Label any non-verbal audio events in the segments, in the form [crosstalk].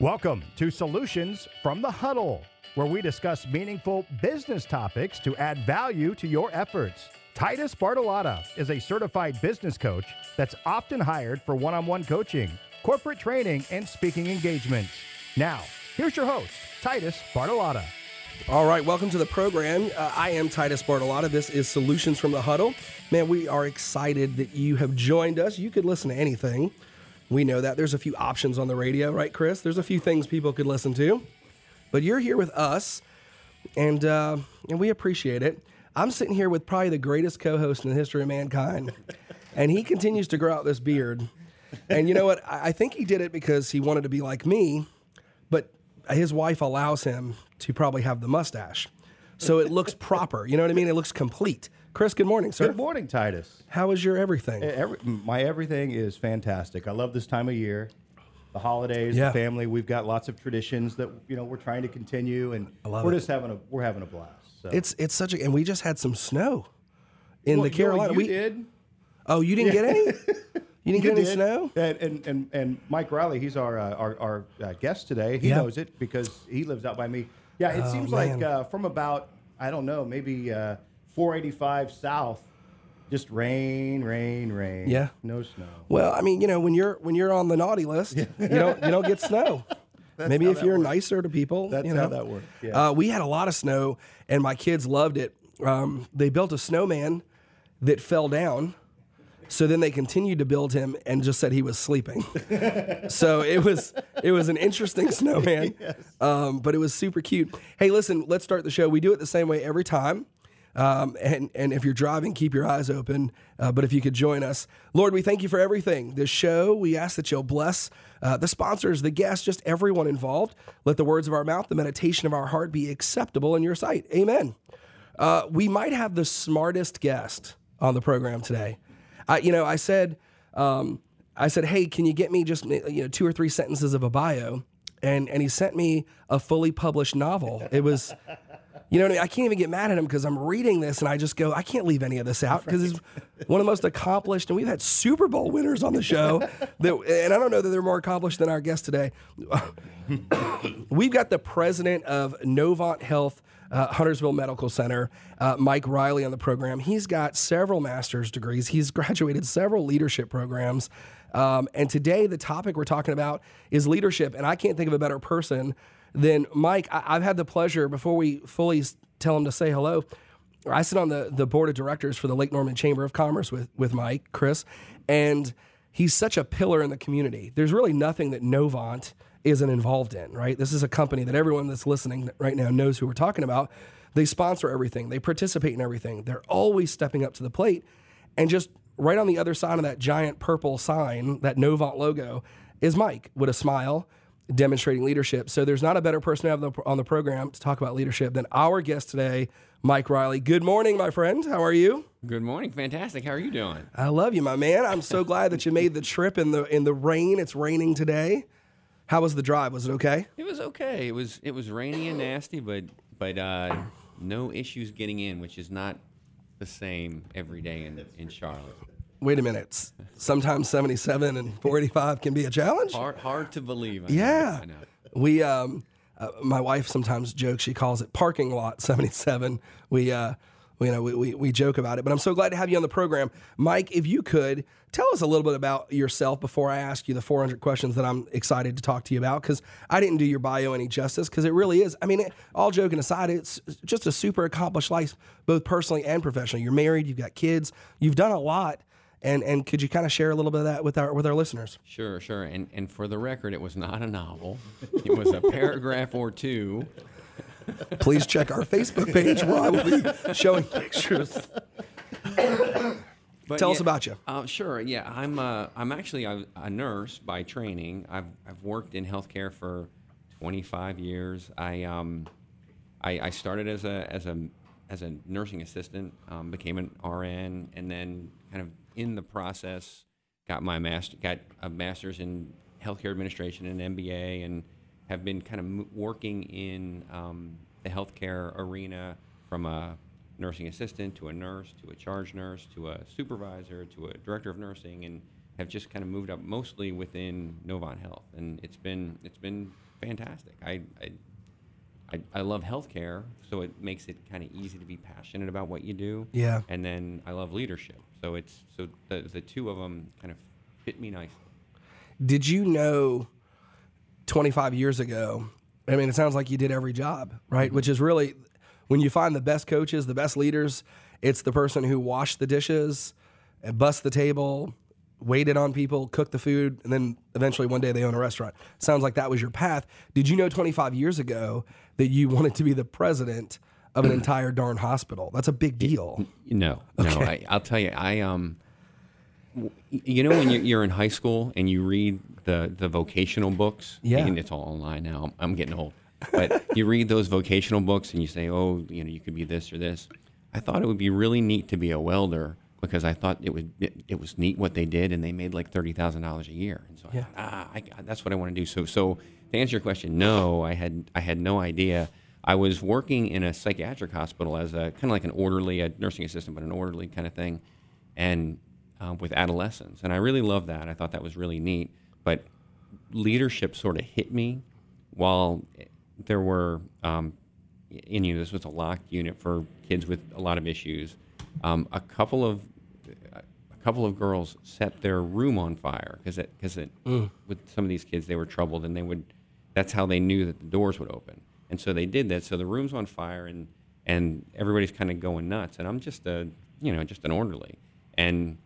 Welcome to Solutions from the Huddle, where we discuss meaningful business topics to add value to your efforts. Titus Bartolotta is a certified business coach that's often hired for one on one coaching, corporate training, and speaking engagements. Now, here's your host, Titus Bartolotta. All right, welcome to the program. Uh, I am Titus Bartolotta. This is Solutions from the Huddle. Man, we are excited that you have joined us. You could listen to anything. We know that. There's a few options on the radio, right, Chris? There's a few things people could listen to. But you're here with us, and, uh, and we appreciate it. I'm sitting here with probably the greatest co host in the history of mankind, [laughs] and he continues to grow out this beard. And you know what? I think he did it because he wanted to be like me, but his wife allows him to probably have the mustache. So it looks [laughs] proper. You know what I mean? It looks complete. Chris, good morning, sir. Good morning, Titus. How is your everything? Every, my everything is fantastic. I love this time of year. The holidays, Yeah. the family. We've got lots of traditions that you know we're trying to continue, and we're it. just having a we're having a blast. So. It's it's such a and we just had some snow in Well, the you know, Carolina. You we did. oh, you didn't get any? [laughs] You didn't get any snow? And, and and and Mike Riley, he's our uh, our, our uh, guest today. He Yeah. knows it because he lives out by me. Yeah, it Oh, seems man. like uh, from about I don't know maybe uh, 485 south, just rain, rain, rain. Yeah. no snow. Well, I mean, you know, when you're when you're on the naughty list, you don't you don't get snow. [laughs] Maybe if you're works. nicer to people, That's you how know. that works, yeah. Uh, we had a lot of snow, and my kids loved it. Um, they built a snowman that fell down. So then they continued to build him and just said he was sleeping. [laughs] so it was it was an interesting snowman, [laughs] um, but it was super cute. Hey, listen, let's start the show. We do it the same way every time. Um, and, and if you're driving, keep your eyes open. Uh, but if you could join us, Lord, we thank you for everything. This show, we ask that you'll bless uh, the sponsors, the guests, just everyone involved. Let the words of our mouth, the meditation of our heart be acceptable in your sight. Amen. Uh, we might have the smartest guest on the program today. I, you know, I said, um, I said, hey, can you get me just you know two or three sentences of a bio? And and he sent me a fully published novel. It was, you know, what I, mean? I can't even get mad at him because I'm reading this and I just go, I can't leave any of this out because he's one of the most accomplished, and we've had Super Bowl winners on the show. [laughs] That, and I don't know that they're more accomplished than our guest today. [coughs] We've got the president of Novant Health, uh, Huntersville Medical Center, uh, Mike Riley, on the program. He's got several master's degrees. He's graduated several leadership programs. Um, and today, the topic we're talking about is leadership. And I can't think of a better person than Mike. I- I've had the pleasure, before we fully tell him to say hello, I sit on the, the board of directors for the Lake Norman Chamber of Commerce with, with Mike, Chris, and he's such a pillar in the community. There's really nothing that Novant isn't involved in, right? This is a company that everyone that's listening right now knows who we're talking about. They sponsor everything, they participate in everything. They're always stepping up to the plate. And just right on the other side of that giant purple sign, that Novant logo, is Mike with a smile demonstrating leadership. So there's not a better person to have the, on the program to talk about leadership than our guest today, Mike Riley. Good morning, my friend. How are you? Good morning. Fantastic. How are you doing? I love you, my man. I'm so glad that you made the trip in the in the rain. It's raining today. How was the drive? Was it okay? It was okay. It was it was rainy and nasty, but but uh, no issues getting in, which is not the same every day in in Charlotte. Wait a minute. Sometimes 77 and 485 can be a challenge. Hard hard to believe. I know, Yeah. I know. We, um, uh, my wife sometimes jokes. She calls it parking lot 77. We, uh, we, you know, we, we, we joke about it. But I'm so glad to have you on the program, Mike. If you could tell us a little bit about yourself before I ask you the 400 questions that I'm excited to talk to you about, because I didn't do your bio any justice. Because it really is. I mean, it, all joking aside, it's just a super accomplished life, both personally and professionally. You're married. You've got kids. You've done a lot. And and could you kind of share a little bit of that with our with our listeners? Sure, sure. And and for the record, it was not a novel. It was a paragraph or two. please check our Facebook page where I will be showing pictures. But Tell us about you. Uh, sure. Yeah, I'm. Uh, I'm actually a, a nurse by training. I've I've worked in healthcare for 25 years. I um, I, I started as a as a as a nursing assistant, um, became an RN, and then kind of in the process got my master got a master's in healthcare administration and MBA, and have been kind of m- working in um, the healthcare arena from a nursing assistant to a nurse to a charge nurse to a supervisor to a director of nursing and have just kind of moved up mostly within Novant Health and it's been it's been fantastic. I, I I, I love healthcare, so it makes it kind of easy to be passionate about what you do. Yeah. And then I love leadership, so it's so the the two of them kind of fit me nicely. Did you know 25 years ago? I mean, it sounds like you did every job, right? Mm-hmm. Which is really when you find the best coaches, the best leaders, it's the person who washed the dishes, uh, and bust the table, waited on people, cooked the food, and then eventually one day they own a restaurant. Sounds like that was your path. Did you know 25 years ago that you wanted to be the president of an entire darn hospital? That's a big deal. No, no. I, I'll tell you, I um, you know, when you're, you're in high school and you read the the vocational books, Yeah. and it's all online now. I'm, I'm getting old, but you read those vocational books and you say, oh, you know, you could be this or this. I thought it would be really neat to be a welder because I thought it would it, it was neat what they did and they made like thirty thousand dollars a year. And so I Yeah. thought, ah, I, that's what I want to do. So so to answer your question, no, I had I had no idea. I was working in a psychiatric hospital as a kind of like an orderly, a nursing assistant, but an orderly kind of thing, and uh, with adolescents. And I really loved that. I thought that was really neat. But leadership sort of hit me while there were, um, in you know, this was a locked unit for kids with a lot of issues. Um, a couple of a couple of girls set their room on fire because it because it with some of these kids they were troubled and they would that's how they knew that the doors would open and so they did that. So the room's on fire and and everybody's kind of going nuts and I'm just a you know just an orderly. And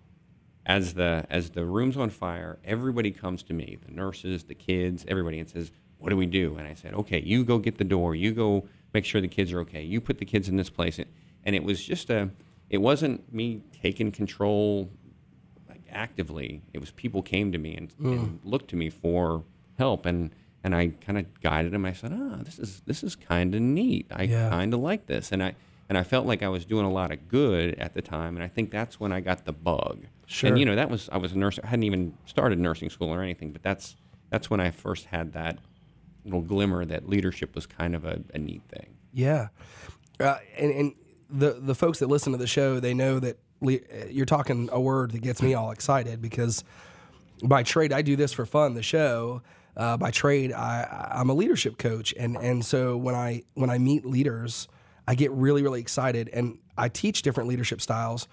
as the as the room's on fire everybody comes to me the nurses the kids everybody and says what do we do? And I said okay you go get the door. You go make sure the kids are okay. You put the kids in this place. And it was just a it wasn't me taking control like actively. It was people came to me and, and mm. looked to me for help, and and I kind of guided him. I said, "Ah, this is this is kind of neat. I Yeah. kind of like this," and I and I felt like I was doing a lot of good at the time, and I think that's when I got the bug. Sure. And you know, that was I was a nurse. I hadn't even started nursing school or anything, but that's that's when I first had that little glimmer that leadership was kind of a, a neat thing. Yeah, uh, and and the the folks that listen to the show, they know that le- you're talking a word that gets me all excited because by trade I do this for fun. The show. Uh, by trade, I, I'm a leadership coach, and and so when I when I meet leaders, I get really really excited, and I teach different leadership styles.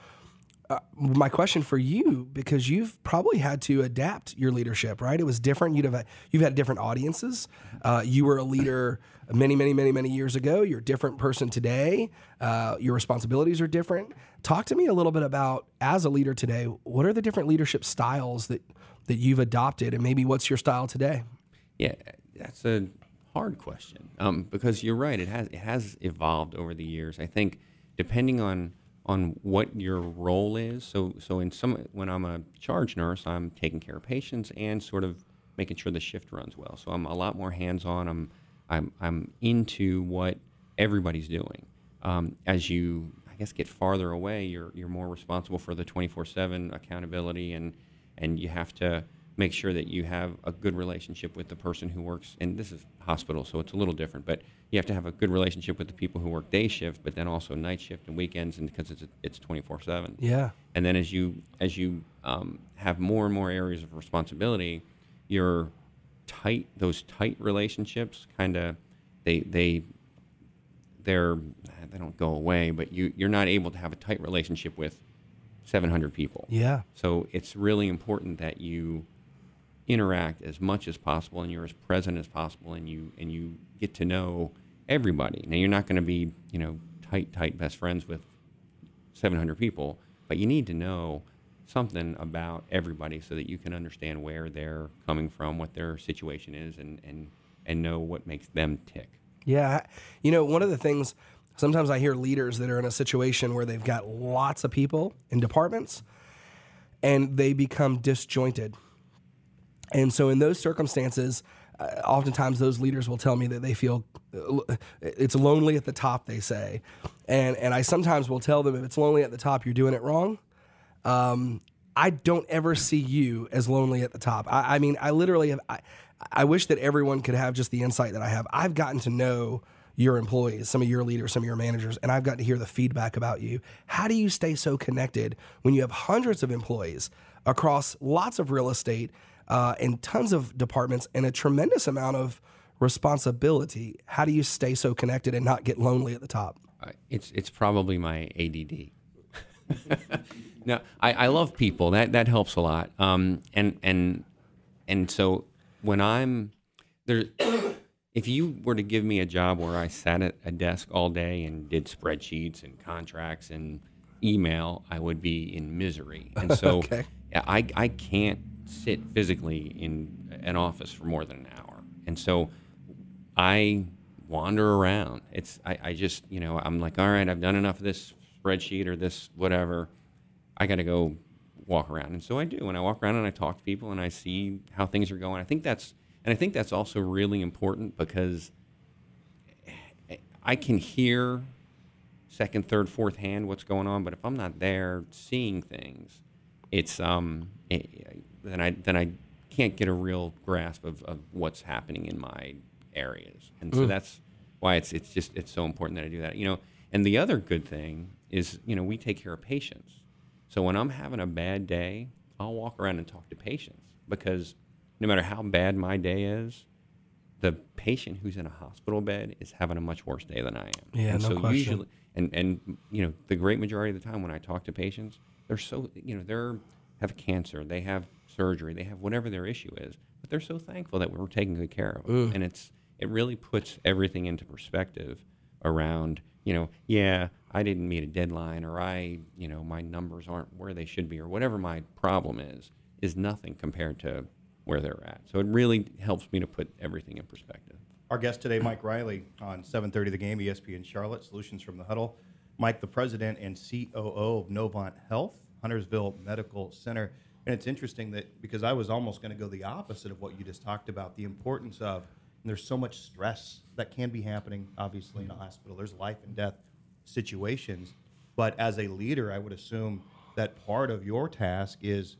Uh, my question for you, because you've probably had to adapt your leadership, right? It was different. You'd have you've had different audiences. Uh, you were a leader many, many, many, many years ago. You're a different person today. Uh, your responsibilities are different. Talk to me a little bit about as a leader today. What are the different leadership styles that that you've adopted, and maybe what's your style today? Yeah, that's a hard question um, because you're right. It has it has evolved over the years. I think depending on on what your role is. So so in some when I'm a charge nurse, I'm taking care of patients and sort of making sure the shift runs well. So I'm a lot more hands on. I'm I'm I'm into what everybody's doing. Um, as you I guess get farther away, you're you're more responsible for the 24/7 accountability and and you have to make sure that you have a good relationship with the person who works and this is hospital so it's a little different but you have to have a good relationship with the people who work day shift but then also night shift and weekends and because it's it's 24/7 Yeah, and then as you as you um, have more and more areas of responsibility your tight those tight relationships kind of they they they're they don't go away but you you're not able to have a tight relationship with 700 people yeah, so it's really important that you interact as much as possible and you're as present as possible and you and you get to know everybody. Now you're not going to be, you know, tight tight best friends with 700 people, but you need to know something about everybody so that you can understand where they're coming from, what their situation is and and and know what makes them tick. Yeah. You know, one of the things sometimes I hear leaders that are in a situation where they've got lots of people in departments and they become disjointed. And so, in those circumstances, uh, oftentimes those leaders will tell me that they feel uh, it's lonely at the top, they say. And, and I sometimes will tell them if it's lonely at the top, you're doing it wrong. Um, I don't ever see you as lonely at the top. I, I mean, I literally have. I, I wish that everyone could have just the insight that I have. I've gotten to know your employees, some of your leaders, some of your managers, and I've got to hear the feedback about you. How do you stay so connected when you have hundreds of employees across lots of real estate uh, and tons of departments and a tremendous amount of responsibility. How do you stay so connected and not get lonely at the top? Uh, It's it's probably my ADD. [laughs] no, I, I love people. That that helps a lot. Um, and and and so when I'm there, if you were to give me a job where I sat at a desk all day and did spreadsheets and contracts and email, I would be in misery. [laughs] And so Okay. I I can't sit physically in an office for more than an hour. And so I wander around. It's I, I just you know I'm like all right I've done enough of this spreadsheet or this whatever. I got to go walk around, and so I do. And I walk around and I talk to people and I see how things are going. I think that's and I think that's also really important because I can hear second, third, fourth hand what's going on, but if I'm not there seeing things, it's um it, then I then I can't get a real grasp of, of what's happening in my areas, and so that's why it's it's just it's so important that I do that. You know, and the other good thing is you know we take care of patients, so when I'm having a bad day, I'll walk around and talk to patients because no matter how bad my day is, the patient who's in a hospital bed is having a much worse day than I am. Yeah, and no so question. usually and and you know the great majority of the time when I talk to patients, they're so you know they're have cancer, they have surgery, they have whatever their issue is, but they're so thankful that we're taking good care of them, and it's it really puts everything into perspective around you know yeah I didn't meet a deadline or I you know my numbers aren't where they should be or whatever my problem is is nothing compared to where they're at. So it really helps me to put everything in perspective. Our guest today, Mike Riley, on 7:30 The Game, ESPN Charlotte, Solutions from the Huddle. Mike, the president and COO of Novant Health, Huntersville Medical Center. And it's interesting that because I was almost going to go the opposite of what you just talked about, the importance of and there's so much stress that can be happening, obviously, in a hospital. There's life and death situations. But as a leader, I would assume that part of your task is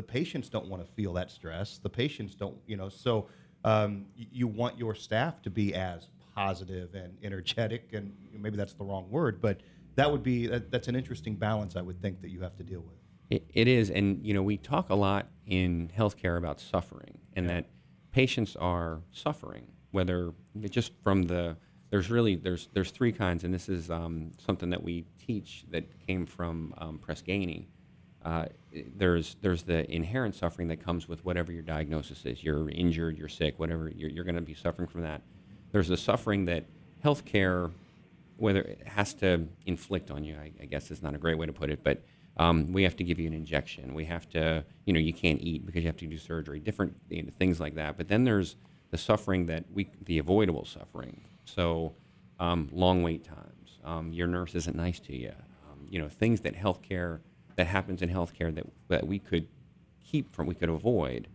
the patients don't want to feel that stress. The patients don't, you know, so um, you want your staff to be as positive and energetic, and maybe that's the wrong word, but that would be that, that's an interesting balance I would think that you have to deal with. It, it is, and you know, we talk a lot in healthcare about suffering, and that patients are suffering, whether just from the there's really there's there's three kinds, and this is um, something that we teach that came from um, Press Ganey. Uh, there's there's the inherent suffering that comes with whatever your diagnosis is. You're injured, you're sick, whatever. You're, you're going to be suffering from that. There's the suffering that healthcare whether it has to inflict on you, I, I guess is not a great way to put it, but um, we have to give you an injection. We have to, you know, you can't eat because you have to do surgery, different you know, things like that. But then there's the suffering that we, the avoidable suffering. So um, long wait times, um, your nurse isn't nice to you, um, you know, things that healthcare, that happens in healthcare that, that we could keep from, we could avoid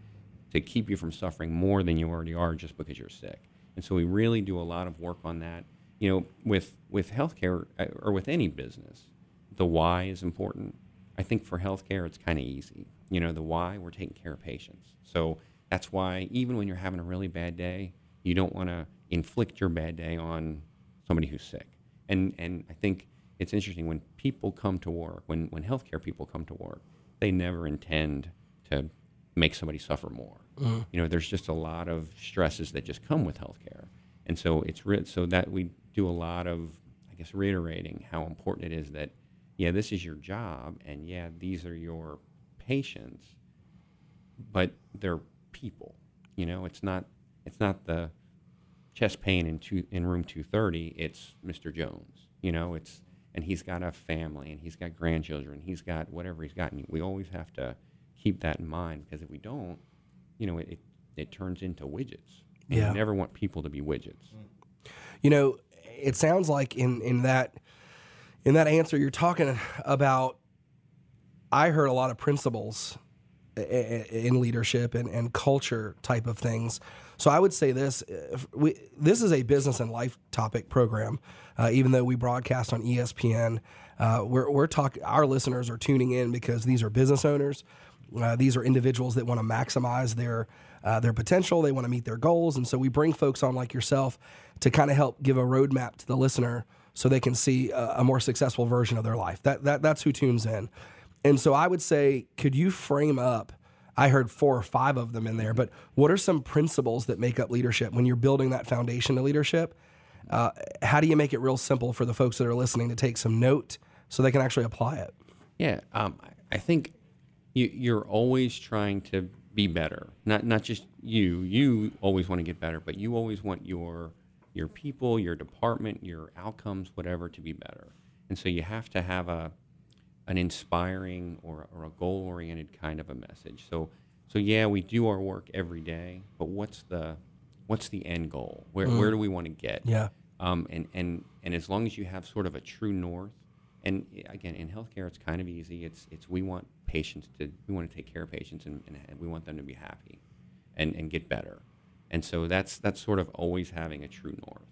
to keep you from suffering more than you already are just because you're sick. And so we really do a lot of work on that. You know, with with healthcare uh, or with any business, the why is important. I think for healthcare, it's kind of easy. You know, the why we're taking care of patients. So that's why even when you're having a really bad day, you don't want to inflict your bad day on somebody who's sick. And and I think it's interesting when people come to work, when when healthcare people come to work, they never intend to make somebody suffer more. Mm-hmm. You know, there's just a lot of stresses that just come with healthcare, and so it's re- so that we do a lot of, I guess, reiterating how important it is that, yeah, this is your job, and yeah, these are your patients, but they're people. You know, it's not it's not the chest pain in two, in room 230. It's Mr. Jones. You know, it's and he's got a family and he's got grandchildren. He's got whatever he's got. And we always have to keep that in mind because if we don't, you know, it it, it turns into widgets. And Yeah. We never want people to be widgets. You know, it sounds like in in that in that answer you're talking about. I heard a lot of principles i- i- in leadership and, and culture type of things. So I would say this: we, this is a business and life topic program. Uh, even though we broadcast on ESPN, uh, we're we're. Our listeners are tuning in because these are business owners. Uh, these are individuals that want to maximize their uh, their potential. They want to meet their goals, and so we bring folks on like yourself to kind of help give a roadmap to the listener so they can see a, a more successful version of their life. That that that's who tunes in. And so I would say, could you frame up I heard four or five of them in there. But what are some principles that make up leadership when you're building that foundation of leadership? Uh, how do you make it real simple for the folks that are listening to take some note so they can actually apply it? Yeah, um, I think you, you're always trying to be better. Not not just you. You always want to get better, but you always want your your people, your department, your outcomes, whatever, to be better. And so you have to have a an inspiring or, or a goal oriented kind of a message. So so yeah, we do our work every day, but what's the what's the end goal? Where where do we want to get? Yeah. Um, and, and, and as long as you have sort of a true north, and again, in healthcare, it's kind of easy. It's, it's we want patients to, we want to take care of patients and, and we want them to be happy and, and get better. And so that's, that's sort of always having a true north.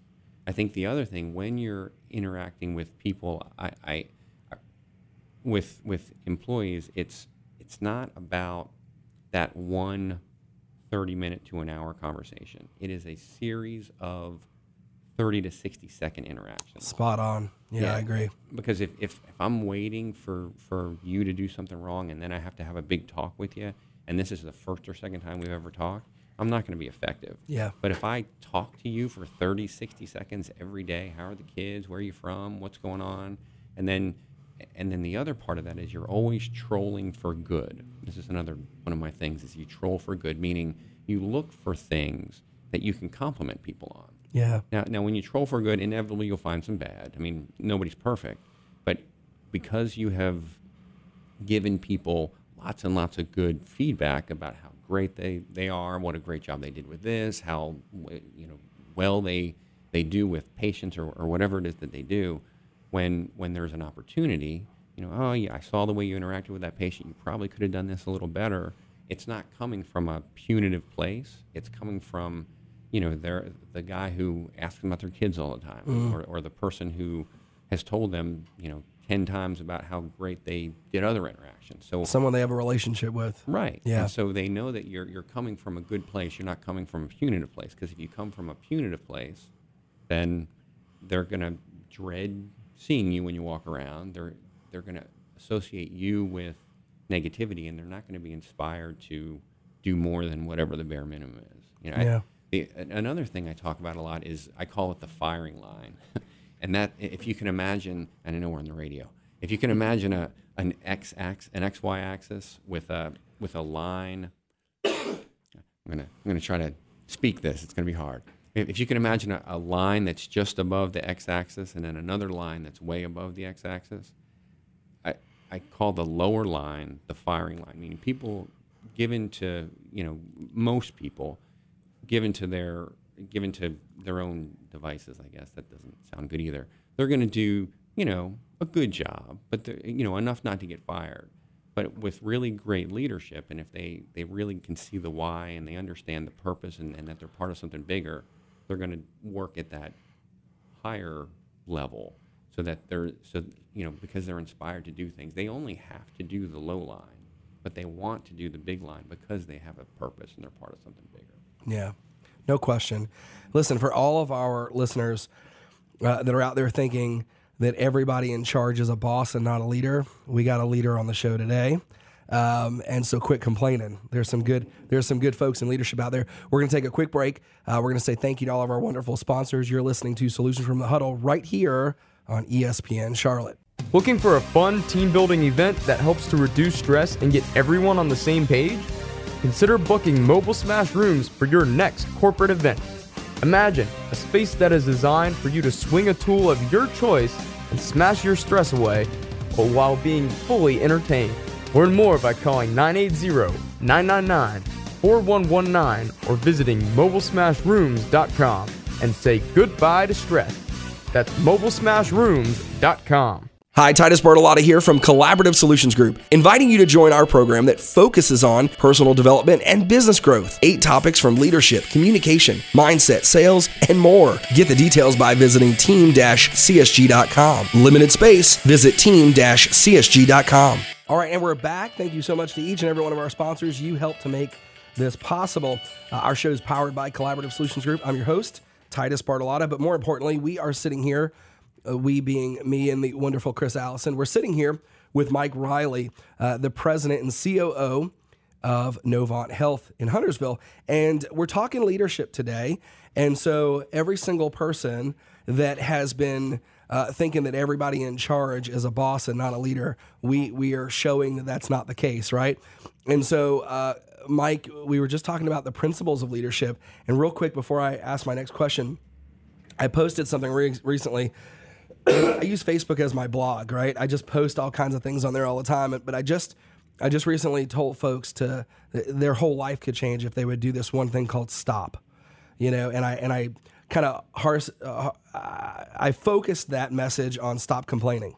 I think the other thing, when you're interacting with people, I, I, with, with employees, it's, it's not about that one 30 minute to an hour conversation. It is a series of 30 to 60 second interactions. Spot on. Yeah, Yeah. I agree. Because if, if, if I'm waiting for, for you to do something wrong and then I have to have a big talk with you, and this is the first or second time we've ever talked, I'm not going to be effective. Yeah. But if I talk to you for 30, 60 seconds every day, how are the kids? Where are you from? What's going on? And then and then the other part of that is you're always trolling for good. This is another one of my things is you troll for good, meaning you look for things that you can compliment people on. Yeah. Now, now, when you troll for good, inevitably you'll find some bad. I mean, nobody's perfect, but because you have given people lots and lots of good feedback about how great they, they are, what a great job they did with this, how you know well they they do with patients or, or whatever it is that they do, when when there's an opportunity, you know, oh yeah, I saw the way you interacted with that patient. You probably could have done this a little better. It's not coming from a punitive place. It's coming from you know, they're the guy who asks them about their kids all the time, mm. or, or the person who has told them, you know, ten times about how great they did other interactions. So Someone they have a relationship with. right, Yeah. And so they know that you're you're coming from a good place. You're not coming from a punitive place. Because if you come from a punitive place, then they're gonna dread seeing you when you walk around. They're they're gonna associate you with negativity, and they're not going to be inspired to do more than whatever the bare minimum is. You know, I- Yeah. the, another thing I talk about a lot is I call it the firing line, [laughs] and that if you can imagine, and I know we're on the radio, if you can imagine a an x ax an x y axis with a with a line, [coughs] I'm gonna I'm gonna try to speak this. It's gonna be hard. If, you can imagine a, a line that's just above the x axis and then another line that's way above the x axis, I, I call the lower line the firing line, meaning people given to, you know, most people given to their given to their own devices, I guess that doesn't sound good either. They're going to do, you know, a good job, but you know, enough not to get fired. But with really great leadership, and if they, they really can see the why and they understand the purpose and, and that they're part of something bigger, they're going to work at that higher level so that they're so you know because they're inspired to do things they only have to do the low line but they want to do the big line because they have a purpose and they're part of something bigger Yeah, no question. Listen, for all of our listeners uh, that are out there thinking that everybody in charge is a boss and not a leader, we got a leader on the show today. Um, and so quit complaining. There's some good there's some good folks in leadership out there. We're going to take a quick break. Uh, we're going to say thank you to all of our wonderful sponsors. You're listening to Solutions from the Huddle right here on ESPN Charlotte. Looking for a fun team building event that helps to reduce stress and get everyone on the same page? Consider booking Mobile Smash Rooms for your next corporate event. Imagine a space that is designed for you to swing a tool of your choice and smash your stress away, while being fully entertained. Learn more by calling 980 999 4119 or visiting mobilesmashrooms.com and say goodbye to stress. That's mobilesmashrooms.com. Hi, Titus Bartolotta here from Collaborative Solutions Group, inviting you to join our program that focuses on personal development and business growth. Eight topics from leadership, communication, mindset, sales, and more. Get the details by visiting team-csg.com. Limited space, visit team-csg.com. All right, and we're back. Thank you so much to each and every one of our sponsors. You helped to make this possible. Uh, our show is powered by Collaborative Solutions Group. I'm your host, Titus Bartolotta, but more importantly, we are sitting here uh, we being me and the wonderful Chris Allison, we're sitting here with Mike Riley, uh, the president and COO of Novant Health in Huntersville. And we're talking leadership today. And so every single person that has been uh, thinking that everybody in charge is a boss and not a leader, we, we are showing that that's not the case, right? And so, uh, Mike, we were just talking about the principles of leadership. And real quick, before I ask my next question, I posted something re- recently. [clears throat] I use Facebook as my blog, right? I just post all kinds of things on there all the time. But I just, I just recently told folks to their whole life could change if they would do this one thing called stop, you know. And I and I kind of harsh, uh, I focused that message on stop complaining.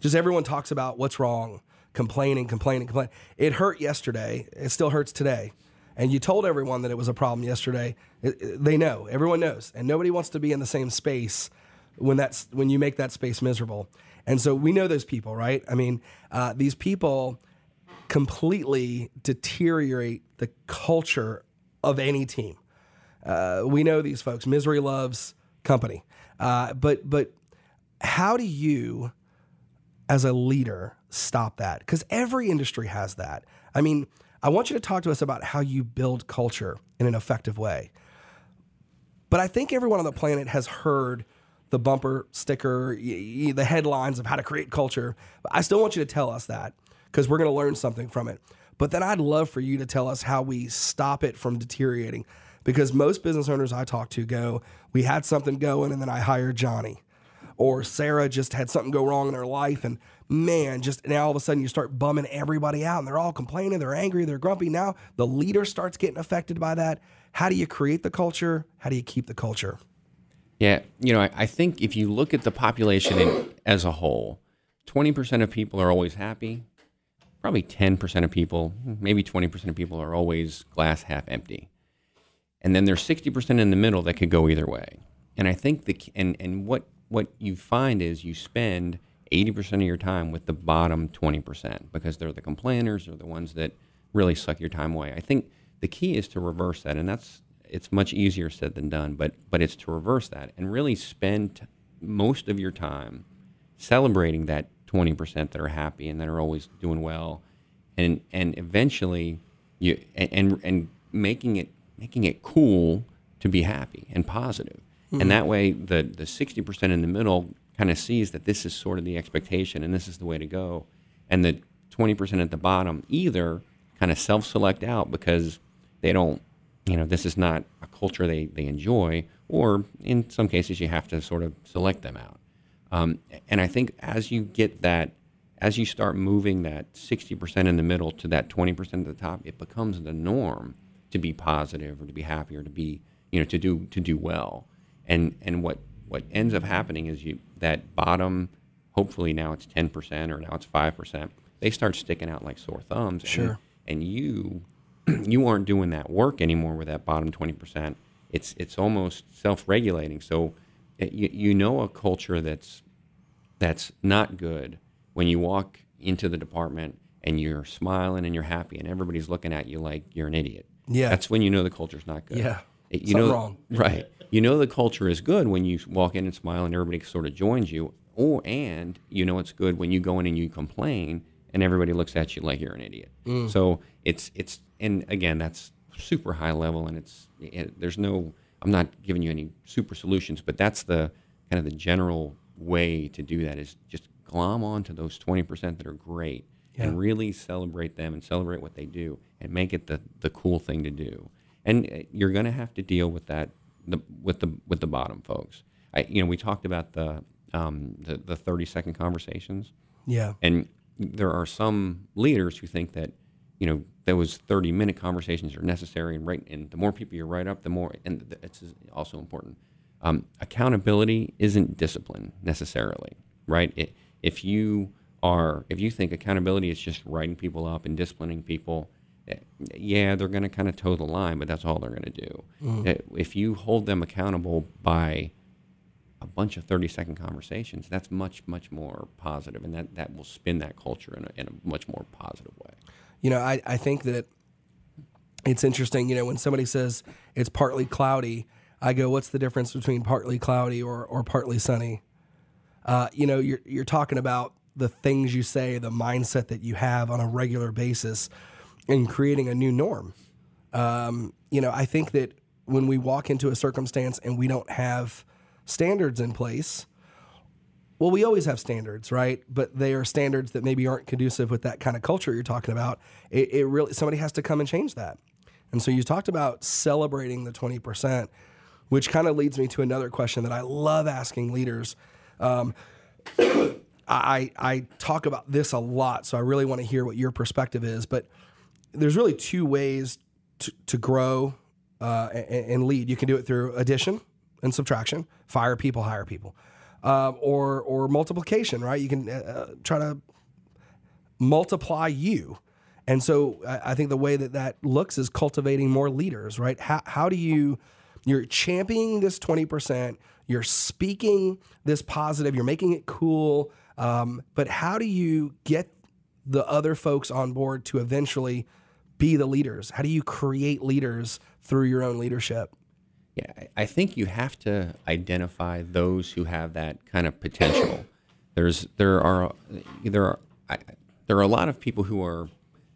Just everyone talks about what's wrong, complaining, complaining, complaining. It hurt yesterday. It still hurts today. And you told everyone that it was a problem yesterday. It, it, they know. Everyone knows. And nobody wants to be in the same space when that's when you make that space miserable. And so we know those people, right? I mean, uh, these people completely deteriorate the culture of any team. Uh, we know these folks. Misery loves company. Uh, but but how do you, as a leader, stop that? Because every industry has that. I mean, I want you to talk to us about how you build culture in an effective way. But I think everyone on the planet has heard the bumper sticker, the headlines of how to create culture. I still want you to tell us that because we're going to learn something from it. But then I'd love for you to tell us how we stop it from deteriorating. Because most business owners I talk to go, we had something going and then I hired Johnny. Or Sarah just had something go wrong in her life and man, just now all of a sudden you start bumming everybody out and they're all complaining, they're angry, they're grumpy. Now the leader starts getting affected by that. How do you create the culture? How do you keep the culture? Yeah, you know, I, I think if you look at the population in, as a whole, 20% of people are always happy. Probably 10% of people, maybe 20% of people are always glass half empty. And then there's 60% in the middle that could go either way. And I think the and and what what you find is you spend 80% of your time with the bottom 20% because they're the complainers, they're the ones that really suck your time away. I think the key is to reverse that and that's it's much easier said than done, but but it's to reverse that and really spend most of your time celebrating that 20% that are happy and that are always doing well and and eventually you and and, and making it making it cool to be happy and positive. Mm-hmm. And that way the the 60% in the middle kind of sees that this is sort of the expectation and this is the way to go. And the 20% at the bottom either kind of self-select out because they don't you know, this is not a culture they, they enjoy, or in some cases, you have to sort of select them out. Um, and I think as you get that, as you start moving that 60% in the middle to that 20% at the top, it becomes the norm to be positive or to be happy or to be, you know, to do, to do well. And, and what, what ends up happening is you, that bottom, hopefully now it's 10% or now it's 5%, they start sticking out like sore thumbs. Sure. And, and you [clears throat] you aren't doing that work anymore with that bottom 20%. It's, it's almost self regulating. So it, you, you know a culture that's, that's not good when you walk into the department and you're smiling and you're happy and everybody's looking at you like you're an idiot. Yeah. That's when you know the culture's not good. Yeah. It, you Something know, wrong. Right. You know the culture is good when you walk in and smile and everybody sort of joins you. Or and you know it's good when you go in and you complain and everybody looks at you like you're an idiot. Mm. So it's it's and again that's super high level and it's it, there's no I'm not giving you any super solutions, but that's the kind of the general way to do that is just glom on to those 20% that are great yeah. and really celebrate them and celebrate what they do and make it the, the cool thing to do. And uh, you're going to have to deal with that the, with the with the bottom folks. I, you know, we talked about the um, the, the 30 second conversations. Yeah. And there are some leaders who think that you know those 30 minute conversations are necessary and right and the more people you write up the more and it's also important um, accountability isn't discipline necessarily right it, if you are if you think accountability is just writing people up and disciplining people eh, yeah they're going to kind of toe the line but that's all they're going to do mm. if you hold them accountable by a bunch of 30 second conversations, that's much, much more positive, and that, that will spin that culture in a, in a much more positive way. You know, I, I think that it's interesting, you know, when somebody says it's partly cloudy, I go, what's the difference between partly cloudy or, or partly sunny? Uh, you know, you're, you're talking about the things you say, the mindset that you have on a regular basis. and creating a new norm. Um, you know, I think that when we walk into a circumstance and we don't have standards in place, well, we always have standards, right? But they are standards that maybe aren't conducive with that kind of culture you're talking about. It, it really somebody has to come and change that. And so you talked about celebrating the 20%, which kind of leads me to another question that I love asking leaders. Um, I, I talk about this a lot, so I really want to hear what your perspective is. But there's really two ways to, to grow uh, and, and, lead. You can do it through addition and subtraction, fire people, hire people, uh, or or multiplication. Right? You can uh, uh try to multiply you. And so I, I think the way that that looks is cultivating more leaders. Right? How how do you you're championing this twenty percent? You're speaking this positive. You're making it cool. Um, but how do you get the other folks on board to eventually be the leaders? How do you create leaders through your own leadership? Yeah, I think you have to identify those who have that kind of potential. There's there are there are I, there are a lot of people who are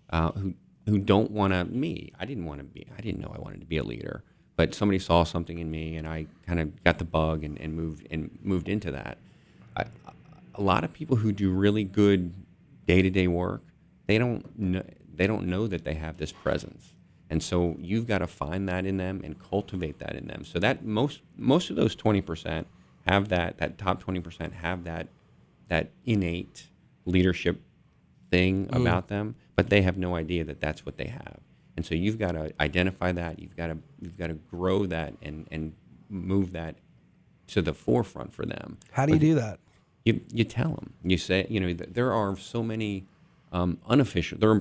uh, who who don't want to me. I didn't want to be. I didn't know I wanted to be a leader, but somebody saw something in me, and I kind of got the bug and, and moved and moved into that. I, a lot of people who do really good day to day work, they don't know, they don't know that they have this presence. And so you've got to find that in them and cultivate that in them. So that most most of those 20% have that that top 20% have that that innate leadership thing mm. about them, but they have no idea that that's what they have. And so you've got to identify that, you've got to you've got to grow that and and move that to the forefront for them. How do you do that? You you tell them. You say, you know, there are so many um, unofficial. There are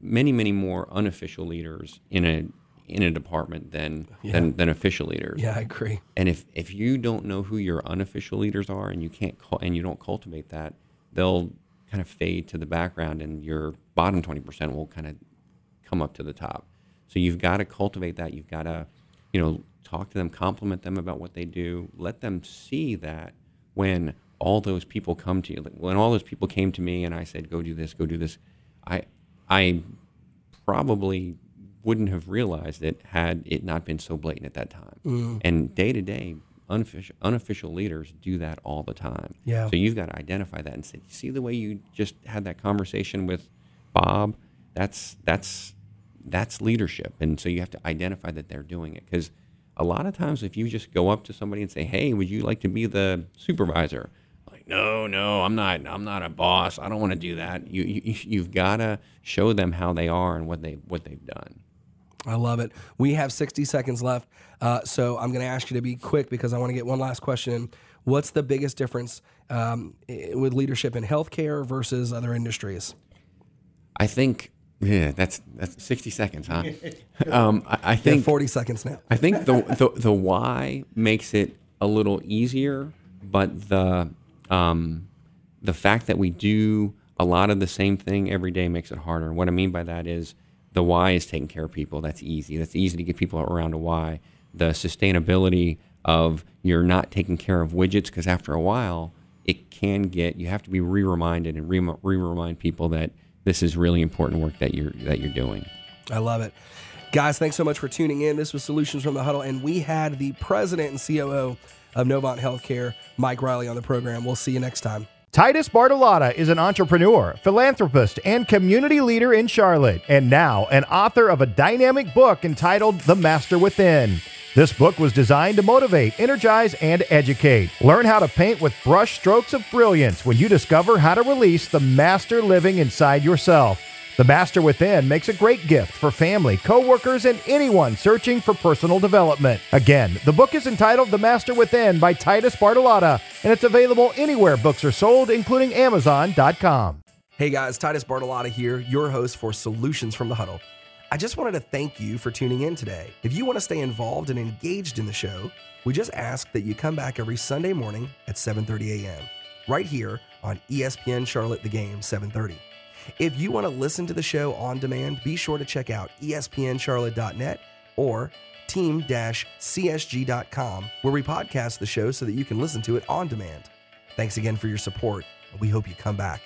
many, many more unofficial leaders in a in a department than yeah. than, than official leaders. Yeah, I agree. And if if you don't know who your unofficial leaders are, and you can't and you don't cultivate that, they'll kind of fade to the background, and your bottom twenty percent will kind of come up to the top. So you've got to cultivate that. You've got to, you know, talk to them, compliment them about what they do, let them see that when all those people come to you. When all those people came to me and I said, "Go do this, go do this," I I probably wouldn't have realized it had it not been so blatant at that time. Mm. And day to day, unofficial unofficial leaders do that all the time. Yeah. So you've got to identify that and say, "See the way you just had that conversation with Bob? That's that's that's leadership." And so you have to identify that they're doing it because a lot of times if you just go up to somebody and say, "Hey, would you like to be the supervisor?" No, no, I'm not. I'm not a boss. I don't want to do that. You, you you've got to show them how they are and what they what they've done. I love it. We have 60 seconds left, uh, so I'm going to ask you to be quick because I want to get one last question. What's the biggest difference um, with leadership in healthcare versus other industries? I think yeah, that's that's 60 seconds, huh? [laughs] um, I, I, think 40 seconds now. I think the, the the why makes it a little easier, but the um, the fact that we do a lot of the same thing every day makes it harder. What I mean by that is the why is taking care of people. That's easy. That's easy to get people around a why. The sustainability of you're not taking care of widgets because after a while it can get you have to be re-reminded and re- remind people that this is really important work that you're that you're doing. I love it. Guys, thanks so much for tuning in. This was Solutions from the Huddle, and we had the president and COO of Novant Healthcare, Mike Riley, on the program. We'll see you next time. Titus Bartolotta is an entrepreneur, philanthropist, and community leader in Charlotte, and now an author of a dynamic book entitled The Master Within. This book was designed to motivate, energize, and educate. Learn how to paint with brush strokes of brilliance when you discover how to release the master living inside yourself. The Master Within makes a great gift for family, coworkers, and anyone searching for personal development. Again, the book is entitled The Master Within by Titus Bartolotta, and it's available anywhere books are sold, including Amazon.com. Hey guys, Titus Bartolotta here, your host for Solutions from the Huddle. I just wanted to thank you for tuning in today. If you want to stay involved and engaged in the show, we just ask that you come back every Sunday morning at 7:30 a.m. right here on ESPN Charlotte the Game 730. If you want to listen to the show on demand, be sure to check out espncharlotte.net or team-csg.com where we podcast the show so that you can listen to it on demand. Thanks again for your support, we hope you come back